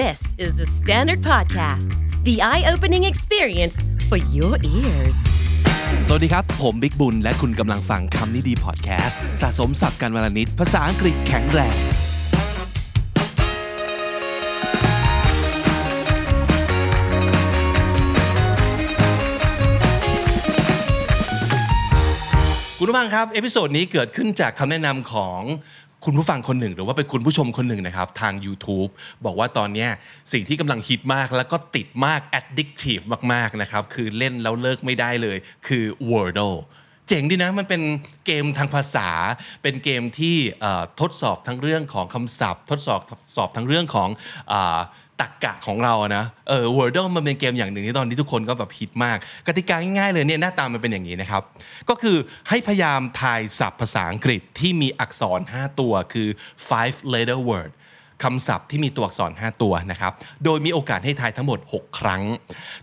This is The Standard Podcast, the eye opening experience for your ears. สวัสดีครับ ผมบิ๊กบุญ และคุณกำลังฟังคำนี้ดีพอดแคสต์สะสมศัพท์กันวันละนิดภาษาอังกฤษแข็งแรง คุณผู้ฟังครับ episode นี้เกิดขึ้นจากคำแนะนำของ คุณผู้ฟังคนหนึ่ง หรือว่าเป็นคุณผู้ชมคนหนึ่งนะครับทาง YouTube บอกว่าตอนนี้สิ่งที่กำลังฮิตมากแล้วก็ติดมาก addictive มากๆนะครับคือเล่นแล้วเลิกไม่ได้เลย คือ Wordle เจ๋งดีนะมันเป็นเกมทางภาษา เป็นเกมที่ทดสอบทั้งเรื่องของคำศัพท์ ทดสอบสอบทั้งเรื่องของอ ตรกกะของเราอะนะเออ Wordle มันเป็นเกมอย่างหนึ่งที่ตอนนี้ทุกคนก็แบบฮิตมาก กติกาง่ายๆเลยเนี่ยหน้าตามันเป็นอย่างนี้นะครับ ก็คือให้พยายามทายศัพท์ภาษาอังกฤษที่มีอักษร 5 ตัวคือ five letter word คำศัพท์ที่มีตัวอักษร 5 ตัวนะครับ โดยมีโอกาสให้ทายทั้งหมด 6 ครั้ง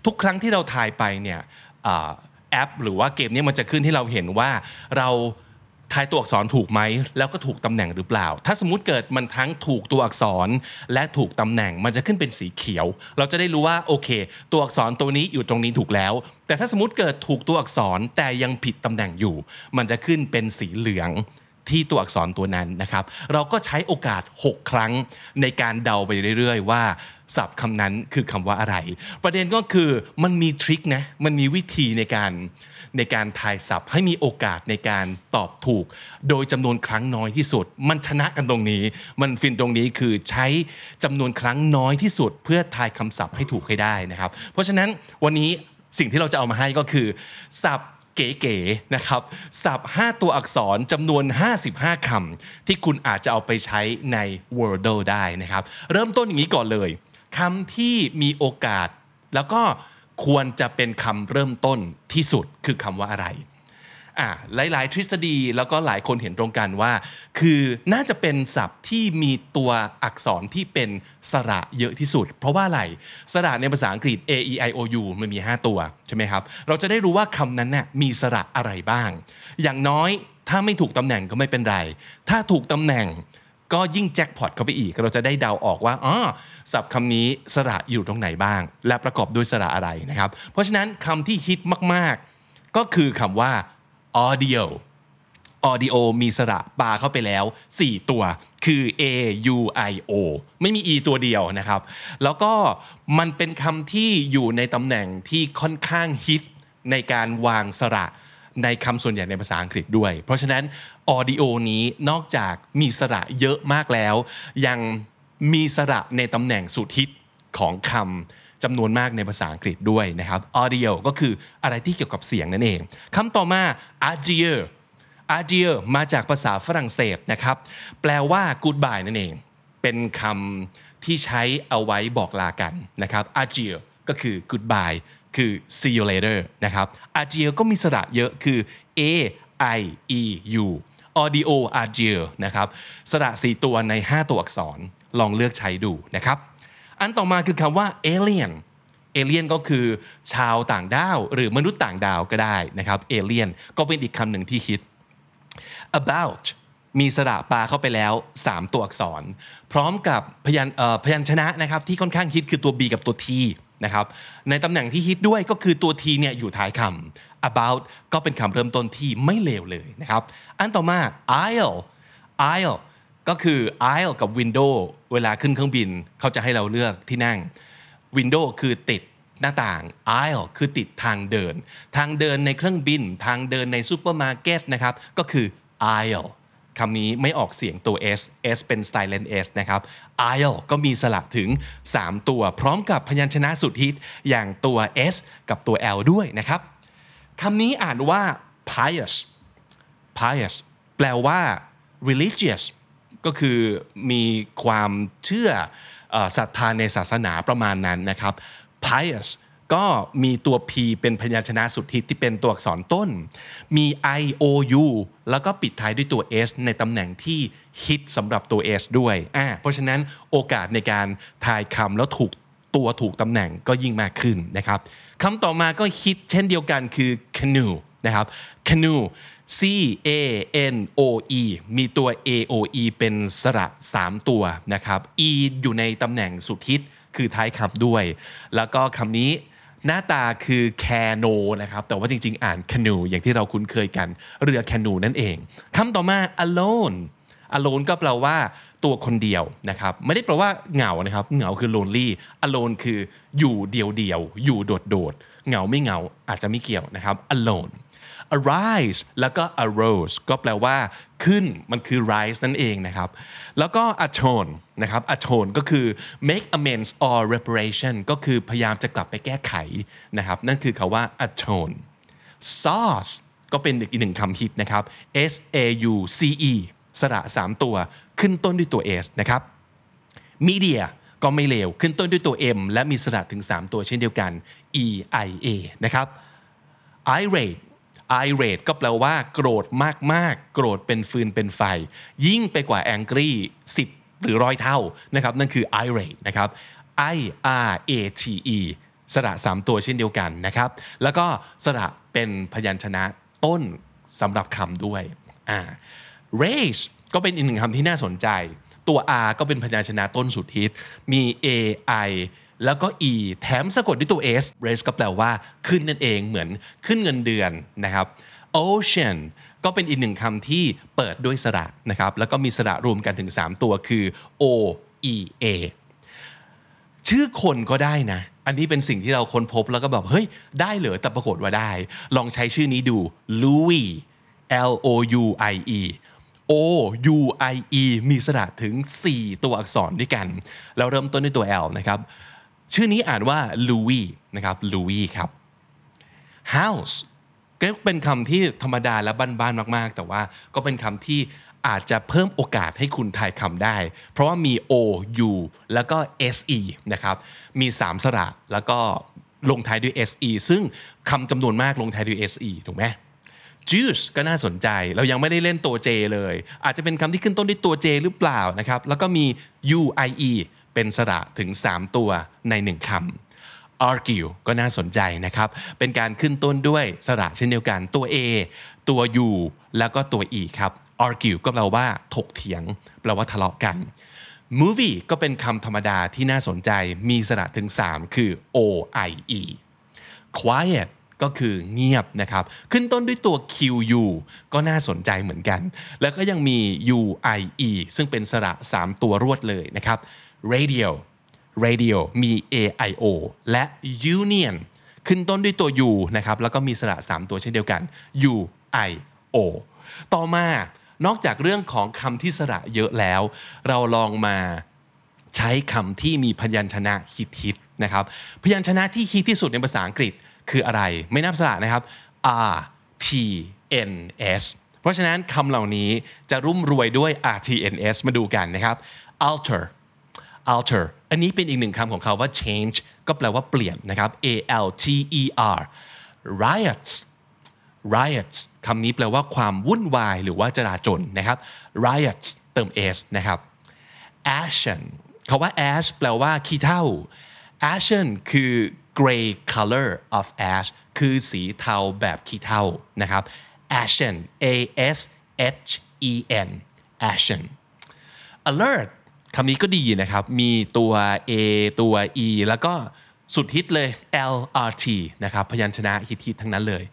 ทุกครั้งที่เราทายไปเนี่ยอแอป หรือว่าเกมนี้มันจะขึ้นให้เราเห็นว่าเรา ทายตัวอักษรถูกไหมแล้วก็ถูกตำแหน่งหรือเปล่า ถ้าสมมติเกิดมันทั้งถูกตัวอักษรและถูกตำแหน่งมันจะขึ้นเป็นสีเขียว เราจะได้รู้ว่าโอเค ตัวอักษรตัวนี้อยู่ตรงนี้ถูกแล้ว แต่ถ้าสมมติเกิดถูกตัวอักษรแต่ยังผิดตำแหน่งอยู่ มันจะขึ้นเป็นสีเหลือง ที่ตัวอักษรตัวนั้นนะครับ เราก็ใช้โอกาส 6 ครั้งในการเดาไปเรื่อยๆ ว่าศัพท์คำนั้นคือคำว่าอะไร ประเด็นก็คือมันมีทริคนะมันมีวิธีในการในการทายศัพท์ให้มีโอกาสในการตอบถูก โดยจำนวนครั้งน้อยที่สุด มันชนะกันตรงนี้ มันฟินตรงนี้คือใช้จำนวนครั้งน้อยที่สุด เพื่อทายคำศัพท์ให้ถูกให้ได้นะครับ เพราะฉะนั้นวันนี้สิ่งที่เราจะเอามาให้ก็คือศัพท์ เก๋ๆนะครับศัพท์ 5 ตัวอักษรจำนวน 55 คำที่คุณอาจจะเอาไปใช้ใน Wordle ได้นะครับ เริ่มต้นอย่างนี้ก่อนเลยคำที่มีโอกาส แล้วก็ควรจะเป็นคำเริ่มต้นที่สุดคือคำว่าอะไร อ่าหลาย ๆ ทฤษฎีแล้วก็หลายคนเห็นตรงกันว่า คือน่าจะเป็นศัพท์ที่มีตัวอักษรที่เป็นสระเยอะที่สุด เพราะว่าอะไรสระในภาษาอังกฤษ a e i o u มันมี 5 ตัวใช่ไหมครับ เราจะได้รู้ว่าคำนั้นน่ยมีสระอะไรบ้าง อย่างน้อยถ้าไม่ถูกตำแหน่งก็ไม่เป็นไร ถ้าถูกตำแหน่งก็ยิ่งแจ็คพอตเข้าไปอีก เราจะได้เดาออกว่าอ๋อศัพท์คำนี้สระอยู่ตรงไหนบ้าง และประกอบด้วยสระอะไรนะครับ เพราะฉะนั้นคำที่ฮิตมาก ๆ ก็คือคำว่า audio audio มีสระปาเข้าไปแล้ว 4 ตัว คือ a u i o ไม่มี e ตัวเดียวนะครับ แล้วก็มันเป็นคำที่อยู่ในตำแหน่งที่ค่อนข้างฮิตในการวางสระในคำส่วนใหญ่ในภาษาอังกฤษด้วย เพราะฉะนั้น audio นี้นอกจากมีสระเยอะมากแล้ว ยังมีสระในตำแหน่งสุดฮิตของคำ จำนวนมากในภาษาอังกฤษด้วยนะครับ audio ก็คืออะไรที่เกี่ยวกับเสียงนั่นเองคำต่อมา adieu adieu มาจากภาษาฝรั่งเศสนะครับ แปลว่า goodbye นั่นเอง เป็นคำที่ใช้เอาไว้บอกลากันนะครับ adieu ก็คือ goodbye คือ see you later นะครับ adieu ก็มีสระเยอะคือ a i e u audio adieu นะครับ สระสีตัวใน 5 ตัวอักษรลองเลือกใช้ดูนะครับ อันต่อมาคือคำว่า alien เอเลียนก็คือชาวต่างด้าว หรือมนุษย์ต่างดาวก็ได้นะครับเอเลียนก็เป็นอีกคำหนึ่งที่ฮิต about มีสระปลาเข้าไปแล้ว 3 ตัวอักษร พร้อมกับพยัญพยัญชนะนะครับที่ค่อนข้างฮิตคือตัว B กับตัว T นะครับในตำแหน่งที่ฮิตด้วยก็คือตัว T เนี่ยอยู่ท้ายคำ about ก็เป็นคำเริ่มต้นที่ไม่เลวเลยนะครับอันต่อมา aisle aisle ก็คือ aisle กับ window เวลาขึ้นเครื่องบินเขาจะให้เราเลือกที่นั่ง window คือติดหน้าต่าง aisle คือติดทางเดิน ทางเดินในเครื่องบิน ทางเดินในซูเปอร์มาร์เก็ตนะครับ ก็คือ aisle คำนี้ไม่ออกเสียงตัว s s เป็น silent s นะครับ aisle ก็มีสระถึง 3 ตัว พร้อมกับพยัญชนะสุดฮิตอย่างตัว s กับตัว l ด้วยนะครับคำนี้อ่านว่า pious pious แปลว่า religious ก็คือมีความเชื่อศรัทธาในศาสนาประมาณนั้นนะครับ pious ก็มีตัว p เป็นพยัญชนะสุดฮิตที่เป็นตัวอักษรต้น มี i o u แล้วก็ปิดท้ายด้วยตัว s ในตำแหน่งที่ฮิตสำหรับตัว s ด้วยอ่าเพราะฉะนั้นโอกาสในการทายคำแล้วถูกตัวถูกตำแหน่งก็ยิ่งมากขึ้นนะครับคำต่อมาก็ฮิตเช่นเดียวกันคือ canoe นะครับ canoe C A N O E มีตัว A O E เป็นสระ 3 ตัวนะครับ E อยู่ในตำแหน่งสุดฮิตคือท้ายคำด้วย แล้วก็คำนี้หน้าตาคือ cano นะครับ แต่ว่าจริง ๆ อ่าน canoe อย่างที่เราคุ้นเคยกัน เรือ canoe นั่นเองคำต่อมา alone alone ก็แปลว่าตัวคนเดียวนะครับ ไม่ได้แปลว่าเหงานะครับ เหงาคือ lonely alone คืออยู่เดียวเดียวๆอยู่โดดโดดๆเหงาไม่เหงาอาจจะไม่เกี่ยวนะครับ alone arise แล้วก็ arose ก็แปลว่าขึ้นมันคือ rise นั่นเองนะครับ แล้วก็ atone นะครับ atone ก็คือ make amends or reparation ก็คือพยายามจะกลับไปแก้ไขนะครับ นั่นคือคาว่า atone sauce ก็เป็นอีกหนึ่งคำฮิตนะครับ S A U C E สระ 3 ตัวขึ้นต้นด้วยตัว S นะครับ media ก็ไม่เลว ขึ้นต้นด้วยตัว M และมีสระถึง 3 ตัวเช่นเดียวกัน E I A นะครับ irate irate ก็แปลว่า โกรธมากๆ โกรธเป็นฟืนเป็นไฟ ยิ่งไปกว่า angry 10 หรือร้อยเท่านะครับนั่นคือ irate นะครับ I R A T E สระ 3 ตัวเช่นเดียวกันนะครับ แล้วก็สระเป็นพยัญชนะต้นสำหรับคำด้วยอ่า raise ก็เป็นอีกหนึ่งคำที่น่าสนใจ ตัว R ก็เป็นพยัญชนะต้นสุดฮิตมี A I แล้วก็ E แถมสะกดด้วยตัว S raise ก็แปลว่าขึ้นนั่นเองเหมือนขึ้นเงินเดือนนะครับ ocean ก็เป็นอีกหนึ่งคำที่เปิดด้วยสระนะครับแล้วก็มีสระรวมกันถึง 3 ตัวคือ O E A ชื่อคนก็ได้นะ อันนี้เป็นสิ่งที่เราค้นพบแล้วก็แบบเฮ้ยได้เหรอแต่ปรากฏว่าได้ ลองใช้ชื่อนี้ดู Louis L O U I E O U I E มีสระถึง 4 ตัวอักษรด้วยกัน แล้วเริ่มต้นด้วยตัว L นะครับ ชื่อนี้อ่านว่า Louis นะครับ Louis ครับ house ก็เป็นคำที่ธรรมดาและบ้านๆมาก ๆ แต่ว่าก็เป็นคำที่อาจจะเพิ่มโอกาสให้คุณทายคำได้ เพราะว่ามี O U แล้วก็ SE นะครับ มี 3 สระแล้วก็ลงท้ายด้วย SE ซึ่งคำจำนวนมากลงท้ายด้วย SE ถูกไหม juice ก็น่าสนใจ เรายังไม่ได้เล่นตัว J เลย อาจจะเป็นคำที่ขึ้นต้นด้วยตัว J หรือเปล่านะครับ แล้วก็มี UIE เป็นสระถึง 3 ตัวใน 1คำ argue ก็น่าสนใจนะครับ เป็นการขึ้นต้นด้วยสระเช่นเดียวกันตัว A ตัว U แล้วก็ตัว E ครับ argue ก็แปลว่าถกเถียง แปลว่าทะเลาะกัน movie ก็เป็นคำธรรมดาที่น่าสนใจ มีสระถึง 3 คือ O I E quiet ก็คือเงียบนะครับ ขึ้นต้นด้วยตัว QU ก็น่าสนใจเหมือนกัน แล้วก็ยังมี UIE ซึ่งเป็นสระ 3 ตัวรวดเลยนะครับ radio radio มี AIO และ union ขึ้นต้นด้วยตัว U นะครับ แล้วก็มีสระ 3 ตัวเช่นเดียวกัน UIO ต่อมานอกจากเรื่องของคำที่สระเยอะแล้ว เราลองมาใช้คำที่มีพยัญชนะฮิตๆนะครับ พยัญชนะที่ฮิตที่สุดในภาษาอังกฤษคืออะไร ไม่นับสระนะครับ R T N S เพราะฉะนั้นคำเหล่านี้จะรุ่มรวยด้วย R T N S มาดูกันนะครับ alter alter อันนี้เป็นอีกหนึ่งคำของเขาว่า change ก็แปลว่าเปลี่ยนนะครับ A L T E R riots riots คำนี้แปลว่าความวุ่นวายหรือว่าจราจนนะครับ riots เติม s นะครับ ashen คาว่า ash แปลว่าขี้เถ้า ashen คือ gray color of ash คือสีเทาแบบขี้เถ้านะครับ ashen a s h e n ashen alert คำนี้ก็ดีนะครับ มีตัว a ตัว e แล้วก็สุดฮิตเลย l r t นะครับ พยัญชนะฮิตๆทั้งนั้นเลย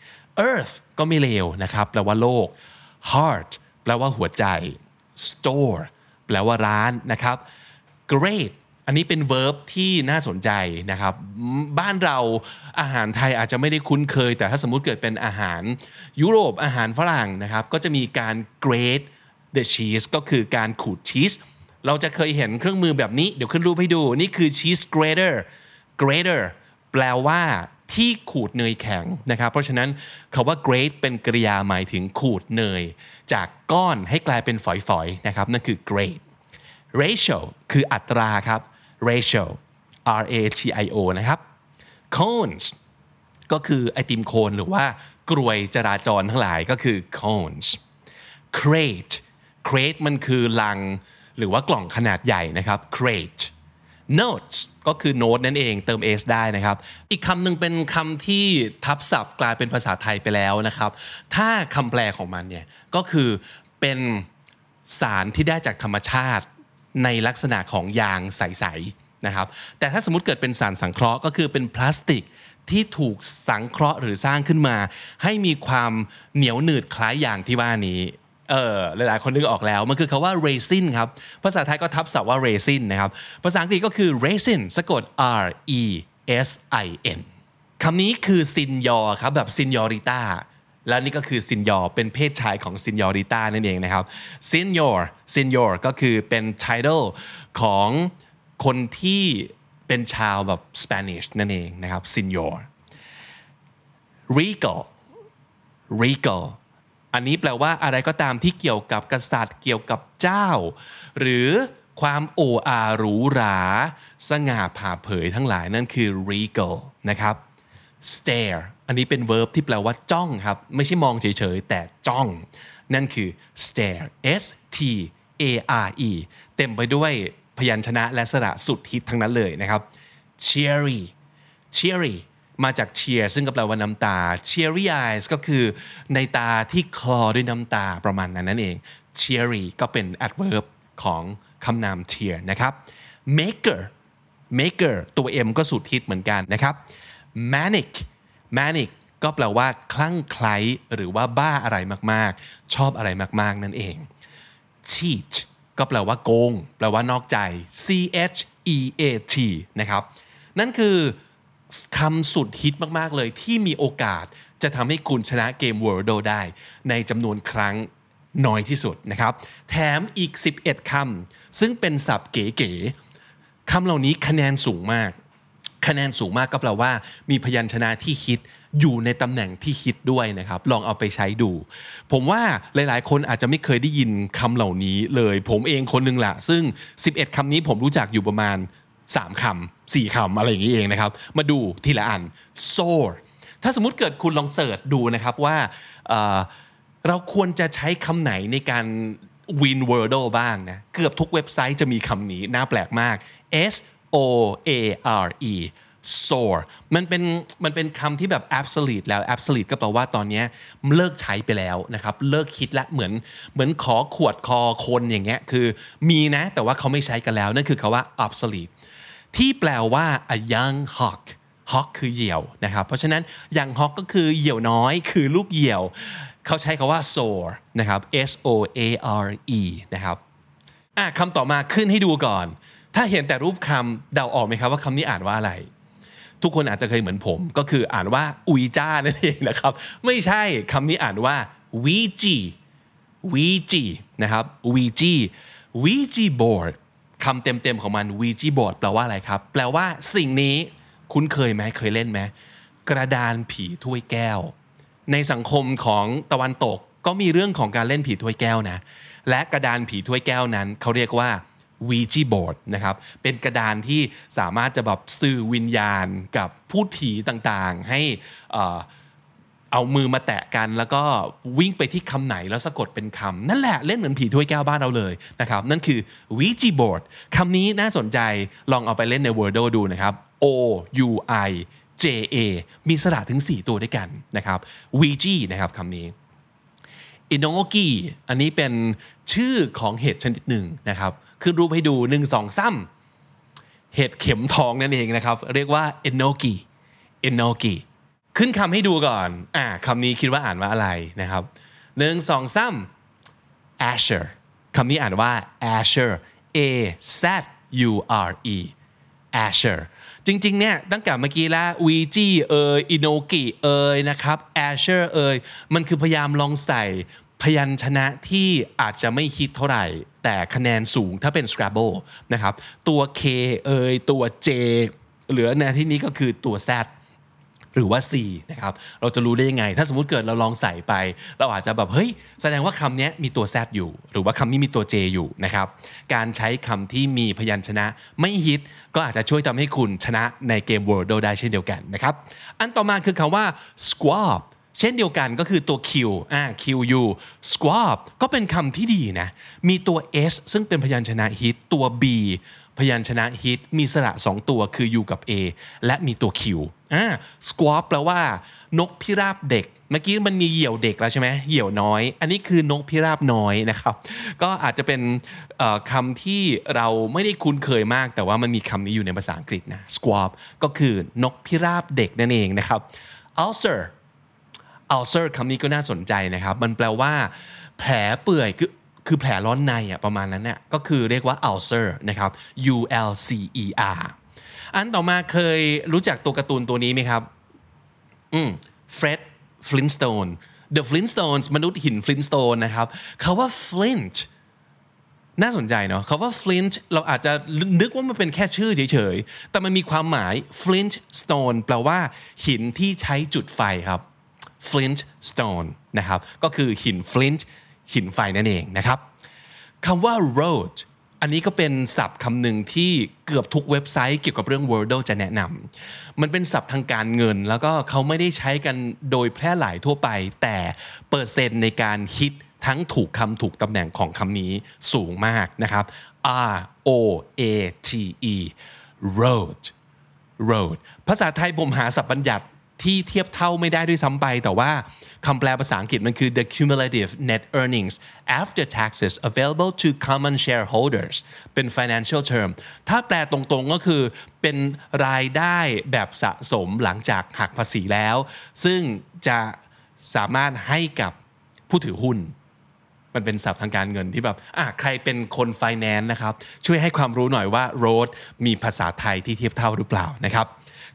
earth ก็ไม่เลวนะครับ แปลว่าโลก heart แปลว่าหัวใจ store แปลว่าร้านนะครับ great อันนี้เป็น verb ที่น่าสนใจนะครับ บ้านเราอาหารไทยอาจจะไม่ได้คุ้นเคย แต่ถ้าสมมุติเกิดเป็นอาหารยุโรปอาหารฝรั่งนะครับ ก็จะมีการ grate the cheese ก็คือการขูดชีส เราจะเคยเห็นเครื่องมือแบบนี้ เดี๋ยวขึ้นรูปให้ดู นี่คือ cheese grater grater แปลว่าที่ขูดเนยแข็งนะครับ เพราะฉะนั้นคาว่า grate เป็นกริยาหมายถึงขูดเนย จากก้อนให้กลายเป็นฝอยๆนะครับนั่นคือ grate ratio คืออัตราครับ ratio R A T I O นะครับ cones ก็คือไอติมโคนหรือว่ากรวยจราจรทั้งหลายก็คือ cones crate crate มันคือลัง หรือว่ากล่องขนาดใหญ่นะครับ crate notes ก็คือโน้ตนั่นเองเติม s ได้นะครับ อีกคำหนึ่งเป็นคำที่ทับศัพท์กลายเป็นภาษาไทยไปแล้วนะครับ ถ้าคำแปลของมันเนี่ยก็คือเป็นสารที่ได้จากธรรมชาติในลักษณะของยางใสๆนะครับ แต่ถ้าสมมติเกิดเป็นสารสังเคราะห์ก็คือเป็นพลาสติกที่ถูกสังเคราะห์หรือสร้างขึ้นมา ให้มีความเหนียวหนืดคล้ายยางที่ว่านี้ เออหลายๆ คนนึกออกแล้ว มันคือคาว่า resin ครับ ภาษาไทยก็ทับศัพท์ว่า resin นะครับ ภาษาอังกฤษก็คือ resin สะกด R E S I N คำนี้คือซินยอครับแบบซินยอริต้าแล้วนี่ก็คือ señor เป็นเพศชายของ señorita นั่นเองนะครับ señor señor ก็คือเป็น title ของคนที่เป็นชาวแบบ Spanish นั่นเองนะครับ señor regal regal อันนี้แปลว่าอะไรก็ตามที่เกี่ยวกับกษัตริย์ เกี่ยวกับเจ้า หรือความโอ่อ่าหรูหรา สง่าผ่าเผยทั้งหลายนั่นคือ regal นะครับ stare อันนี้เป็น verb ที่แปลว่าจ้องครับ ไม่ใช่มองเฉยๆ แต่จ้อง นั่นคือ stare s t a r e เต็มไปด้วยพยัญชนะและสระสุดฮิตทั้งนั้นเลยนะครับ cheery cheery มาจาก cheer ซึ่งก็แปลว่าน้ำตา cheery eyes ก็คือในตาที่คลอด้วยน้ำตาประมาณนั้นนั่นเอง cheery ก็เป็น adverb ของคำนาม cheer นะครับ maker maker ตัว M ก็สุดฮิตเหมือนกันนะครับ manic manic ก็แปลว่า คลั่งไคล้หรือว่าบ้าอะไรมากๆ ชอบอะไรมากๆ นั่นเอง cheat ก็แปลว่าโกง แปลว่านอกใจ C H E A T นะครับ นั่นคือ คำสุดฮิตมาก ๆ เลยที่มีโอกาสจะทำให้คุณชนะเกม Wordle ได้ในจำนวนครั้งน้อยที่สุดนะครับ แถมอีก 11 คำซึ่งเป็นศัพท์เก๋ๆคำเหล่านี้คะแนนสูงมาก คะแนนสูงมากก็แปลว่า มีพยัญชนะที่ฮิตอยู่ในตำแหน่งที่ฮิตด้วยนะครับ ลองเอาไปใช้ดู ผมว่าหลายๆ คนอาจจะไม่เคยได้ยินคำเหล่านี้เลย ผมเองคนหนึงแหละซึ่ง 11คำนี้ผมรู้จักอยู่ประมาณ 3คำ 4คำอะไรอย่างนี้เองนะครับ มาดูทีละอัน soar ถ้าสมมติเกิดคุณลองเสิร์ชดูนะครับว่าเเราควรจะใช้คำไหนในการ win wordle บ้างนะเกือบทุกเว็บไซต์จะมีคำนี้น่าแปลกมาก S O A R E soar มันเป็นมันเป็นคำที่แบบ absolute แล้ว absolute ก็แปลว่าตอนนี้เลิกใช้ไปแล้วนะครับ เลิกคิดละเหมือนเหมือนขอขวดคอคนอย่างเงี้ยคือมีนะแต่ว่าเขาไม่ใช้กันแล้ว นั่นคือคาว่า obsolete ที่แปลว่า a young hawk hawk คือเหยี่ยวนะครับ เพราะฉะนั้น young hawk ก็คือเหยี่ยวน้อย คือลูกเหยี่ยว เขาใช้คาว่า soar นะครับ S O A R E นะครับอะคำต่อมาขึ้นให้ดูก่อน ถ้าเห็นแต่รูปคำเดาออกไหมครับว่าคำนี้อ่านว่าอะไร ทุกคนอาจจะเคยเหมือนผม ก็คืออ่านว่าอุยจ้านั่นเองนะครับ ไม่ใช่คำนี้อ่านว่าวีจีวีจีนะครับวีจีวีจีบอร์ด คำเต็มๆของมันวีจีบอร์ดแปลว่าอะไรครับ แปลว่าสิ่งนี้คุ้นเคยไหมเคยเล่นไหมกระดานผีถ้วยแก้ว ในสังคมของตะวันตกก็มีเรื่องของการเล่นผีถ้วยแก้วนะและกระดานผีถ้วยแก้วนั้นเขาเรียกว่า Ouija board นะครับเป็นกระดานที่สามารถจะแบบสื่อวิญญาณกับพูดผีต่างๆ ให้ เอามือมาแตะกันแล้วก็วิ่งไปที่คำไหนแล้วสะกดเป็นคำนั่นแหละเล่นเหมือนผีถ้วยแก้วบ้านเราเลยนะครับนั่นคือ Ouija board คำนี้น่าสนใจลองเอาไปเล่นใน Wordle ดูนะครับ O U I J A มีสระถึง 4 ตัวด้วยกันนะครับ Ouija นะครับคำนี้อินโนกิอันนี้เป็นชื่อของเห็ดชนิดหนึ่งนะครับขึ้นรูปให้ดูหนึ่งสองซ้ำเห็ดเข็มทองนั่นเองนะครับ เรียกว่าเอนโนกิenoki ขึ้นคำให้ดูก่อน อ่าคำนี้คิดว่าอ่านว่าอะไรนะครับหนึ่งสองซ้ำ Asher คำนี้อ่านว่า Asher A Z U R E Asher จริงๆ เนี่ย ตั้งแต่เมื่อกี้แล้ววีจีเอยอินโนกิเอยนะครับ Asher เอยมันคือพยายามลองใส่พยัญชนะที่อาจจะไม่ฮิตเท่าไหร่ แต่คะแนนสูงถ้าเป็น Scrabble นะครับ ตัว K เอยตัว J เหลือในที่นี้ก็คือตัว Z หรือว่า C นะครับเราจะรู้ได้ยังไง ถ้าสมมติเกิดเราลองใส่ไป เราอาจจะแบบเฮ้ยแสดงว่าคำนี้มีตัว Z อยู่ หรือว่าคำนี้มีตัว J อยู่นะครับการใช้คำที่มีพยัญชนะไม่ฮิต ก็อาจจะช่วยทำให้คุณชนะในเกม Wordle ได้เช่นเดียวกันนะครับอันต่อมาคือคำว่า squab เช่นเดียวกันก็คือตัว Q อ่า QU squab ก็เป็นคำที่ดีนะ มีตัว S ซึ่งเป็นพยัญชนะฮิต ตัว B พยัญชนะฮิตมีสระสองตัวคือ U กับ A และมีตัว Q อ่า squab แปลว่า นกพิราบเด็ก เมื่อกี้มันมีเหยี่ยวเด็กแล้วใช่ไหมเหยี่ยวน้อย อันนี้คือนกพิราบน้อยนะครับ ก็อาจจะเป็นคำที่เราไม่ได้คุ้นเคยมาก แต่ว่ามันมีคำนี้อยู่ในภาษาอังกฤษนะ squab ก็คือนกพิราบเด็กนั่นเองนะครับ ulcer ulcer คำนี้ก็น่าสนใจนะครับ มันแปลว่า แผลเปื่อยคือ คือแผลร้อนในอะประมาณนั้นเนี่ยก็คือเรียกว่า ulcer นะครับ U L C E R อันต่อมาเคยรู้จักตัวการ์ตูนตัวนี้ไหมครับ อืม Fred Flintstone The Flintstones มนุษย์หิน Flintstone นะครับคาว่า Flint น่าสนใจเนาะคาว่า flint เราอาจจะนึกว่ามันเป็นแค่ชื่อเฉยๆ แต่มันมีความหมาย flint stone แปลว่าหินที่ใช้จุดไฟครับ flint stone นะครับ ก็คือหิน flint หินไฟนั่นเองนะครับคำว่า road อันนี้ก็เป็นศัพท์คำหนึ่งที่เกือบทุกเว็บไซต์เกี่ยวกับเรื่อง Wordle จะแนะนำมันเป็นศัพท์ทางการเงิน แล้วก็เขาไม่ได้ใช้กันโดยแพร่หลายทั่วไป แต่เปอร์เซ็นต์ในการฮิตทั้งถูกคำถูกตำแหน่งของคำนี้สูงมากนะครับ R O A T E road road ภาษาไทยผมหาศัพท์บัญญัติ ที่เทียบเท่าไม่ได้ด้วยซ้ำไป แต่ว่าคำแปลภาษาอังกฤษมันคือ the cumulative net earnings after taxes available to common shareholders เป็น financial term ถ้าแปลตรงๆก็คือเป็นรายได้แบบสะสมหลังจากหักภาษีแล้ว ซึ่งจะสามารถให้กับผู้ถือหุ้น มันเป็นศัพท์ทางการเงินที่แบบอะใครเป็นคนไฟแนนซ์นะครับ ช่วยให้ความรู้หน่อยว่า road มีภาษาไทยที่เทียบเท่าหรือเปล่านะครับ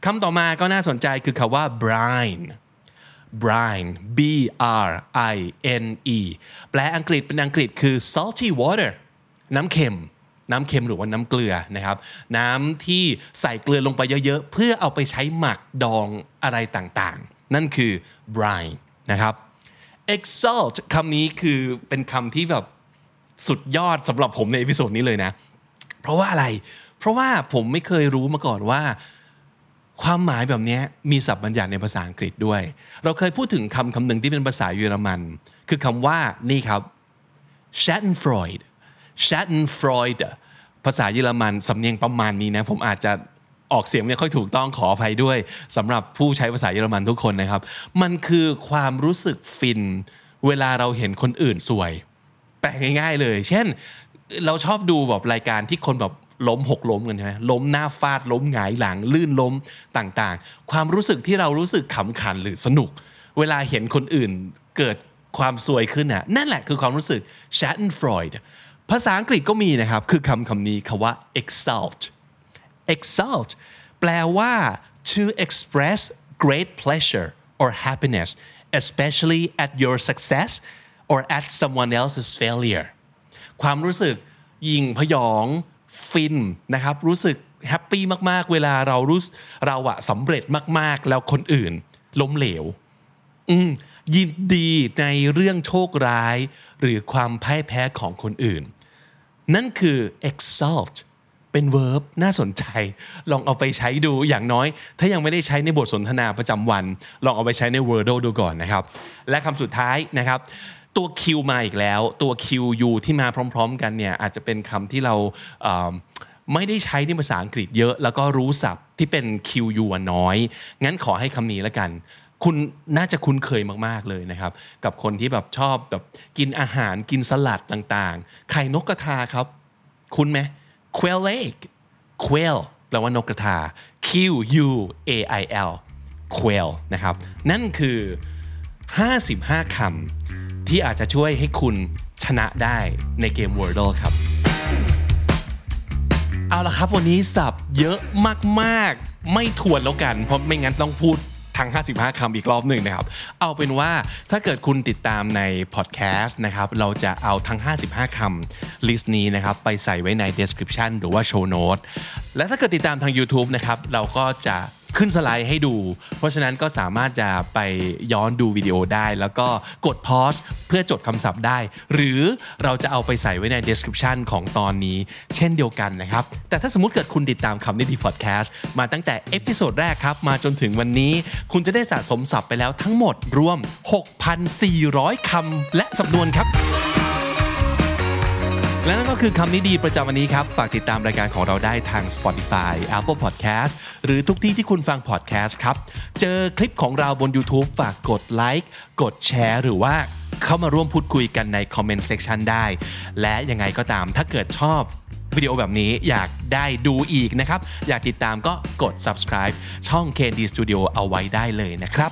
คำต่อมาก็น่าสนใจคือคำว่า brine brine b r i n e แปลอังกฤษเป็นอังกฤษคือ salty water น้ำเค็ม น้ำเค็มหรือว่าน้ำเกลือนะครับ น้ำที่ใส่เกลือลงไปเยอะๆ เพื่อเอาไปใช้หมักดองอะไรต่างๆ นั่นคือ brine นะครับ exult คำนี้คือเป็นคำที่แบบสุดยอดสำหรับผมใน episode นี้เลยนะ เพราะว่าอะไร เพราะว่าผมไม่เคยรู้มาก่อนว่า ความหมายแบบนี้มีศัพท์บัญญัติในภาษาอังกฤษด้วย เราเคยพูดถึงคำคำหนึ่งที่เป็นภาษาเยอรมัน คือคำว่านี่ครับ Schadenfreude Schadenfreude ภาษาเยอรมันสำเนียงประมาณนี้นะ ผมอาจจะออกเสียงไม่ค่อยถูกต้องขออภัยด้วยสำหรับผู้ใช้ภาษาเยอรมันทุกคนนะครับ มันคือความรู้สึกฟิน เวลาเราเห็นคนอื่นสวย แปลง่าย ๆ เลย เช่น เราชอบดูแบบรายการที่คนแบบ ล้มหกล้มกันใช่ไหมล้มหน้าฟาดล้มหงายหลัง ลื่นล้มต่างๆ ความรู้สึกที่เรารู้สึกขำขันหรือสนุก เวลาเห็นคนอื่นเกิดความสวยขึ้นน่ะนั่นแหละคือความรู้สึก Schadenfreude ภาษาอังกฤษก็มีนะครับ คือคำคำนี้คำว่า exalt exalt แปลว่า to express great pleasure or happiness especially at your success or at someone else's failure ความรู้สึกยิงพยอง ฟินนะครับรู้สึกแฮปปี้มากๆ เวลาเรารู้เราอะสำเร็จมากๆ แล้วคนอื่นล้มเหลว อืมยินดีในเรื่องโชคร้าย หรือความพ่ายแพ้ของคนอื่น นั่นคือ exalt เป็น verb น่าสนใจ ลองเอาไปใช้ดูอย่างน้อย ถ้ายังไม่ได้ใช้ในบทสนทนาประจำวัน ลองเอาไปใช้ใน Wordle ดูก่อนนะครับ และคำสุดท้ายนะครับ ตัว Q มาอีกแล้ว ตัว Q U ที่มาพร้อม ๆ กันเนี่ยอาจจะเป็นคำที่เราไม่ได้ใช้ในภาษาอังกฤษเยอะ แล้วก็รู้ศัพท์ที่เป็น Q U อะน้อย งั้นขอให้คำนี้แล้วกัน คุณน่าจะคุ้นเคยมากๆเลยนะครับ กับคนที่แบบชอบแบบกินอาหารกินสลัดต่างๆ ไข่นกกระทาครับ คุ้นไหม quail egg quail แปลว่านกกระทา Q U A I L quail นะครับ นั่นคือ 55คำ ที่อาจจะช่วยให้คุณชนะได้ในเกม Wordle ครับ เอาละครับวันนี้สับเยอะมากๆ ไม่ทวนแล้วกัน เพราะไม่งั้นต้องพูดทั้ง 55 คำอีกรอบหนึ่งนะครับ เอาเป็นว่าถ้าเกิดคุณติดตามในพอดแคสต์นะครับ เราจะเอาทั้ง 55 คำลิสต์นี้นะครับ ไปใส่ไว้ใน description หรือว่า show note และถ้าเกิดติดตามทาง YouTube นะครับ เราก็จะ ขึ้นสไลด์ให้ดู เพราะฉะนั้นก็สามารถจะไปย้อนดูวิดีโอได้ แล้วก็กด pause เพื่อจดคำศัพท์ได้ หรือเราจะเอาไปใส่ไว้ใน description ของตอนนี้ เช่นเดียวกันนะครับ แต่ถ้าสมมติเกิดคุณติดตามคำนี้ดีพอดแคสต์มาตั้งแต่ episode แรกครับ มาจนถึงวันนี้คุณจะได้สะสมศัพท์ไปแล้วทั้งหมดรวม 6,400คำและสำนวนครับ และนั่นก็คือคำนี้ดีประจำวันนี้ครับ ฝากติดตามรายการของเราได้ทาง Spotify Apple Podcast หรือทุกที่ที่คุณฟัง podcast ครับ เจอคลิปของเราบน YouTube ฝากกดไลค์กดแชร์หรือว่าเข้ามาร่วมพูดคุยกันใน comment section ได้ และยังไงก็ตามถ้าเกิดชอบวิดีโอแบบนี้อยากได้ดูอีกนะครับ อยากติดตามก็กด subscribe ช่อง KD Studio เอาไว้ได้เลยนะครับ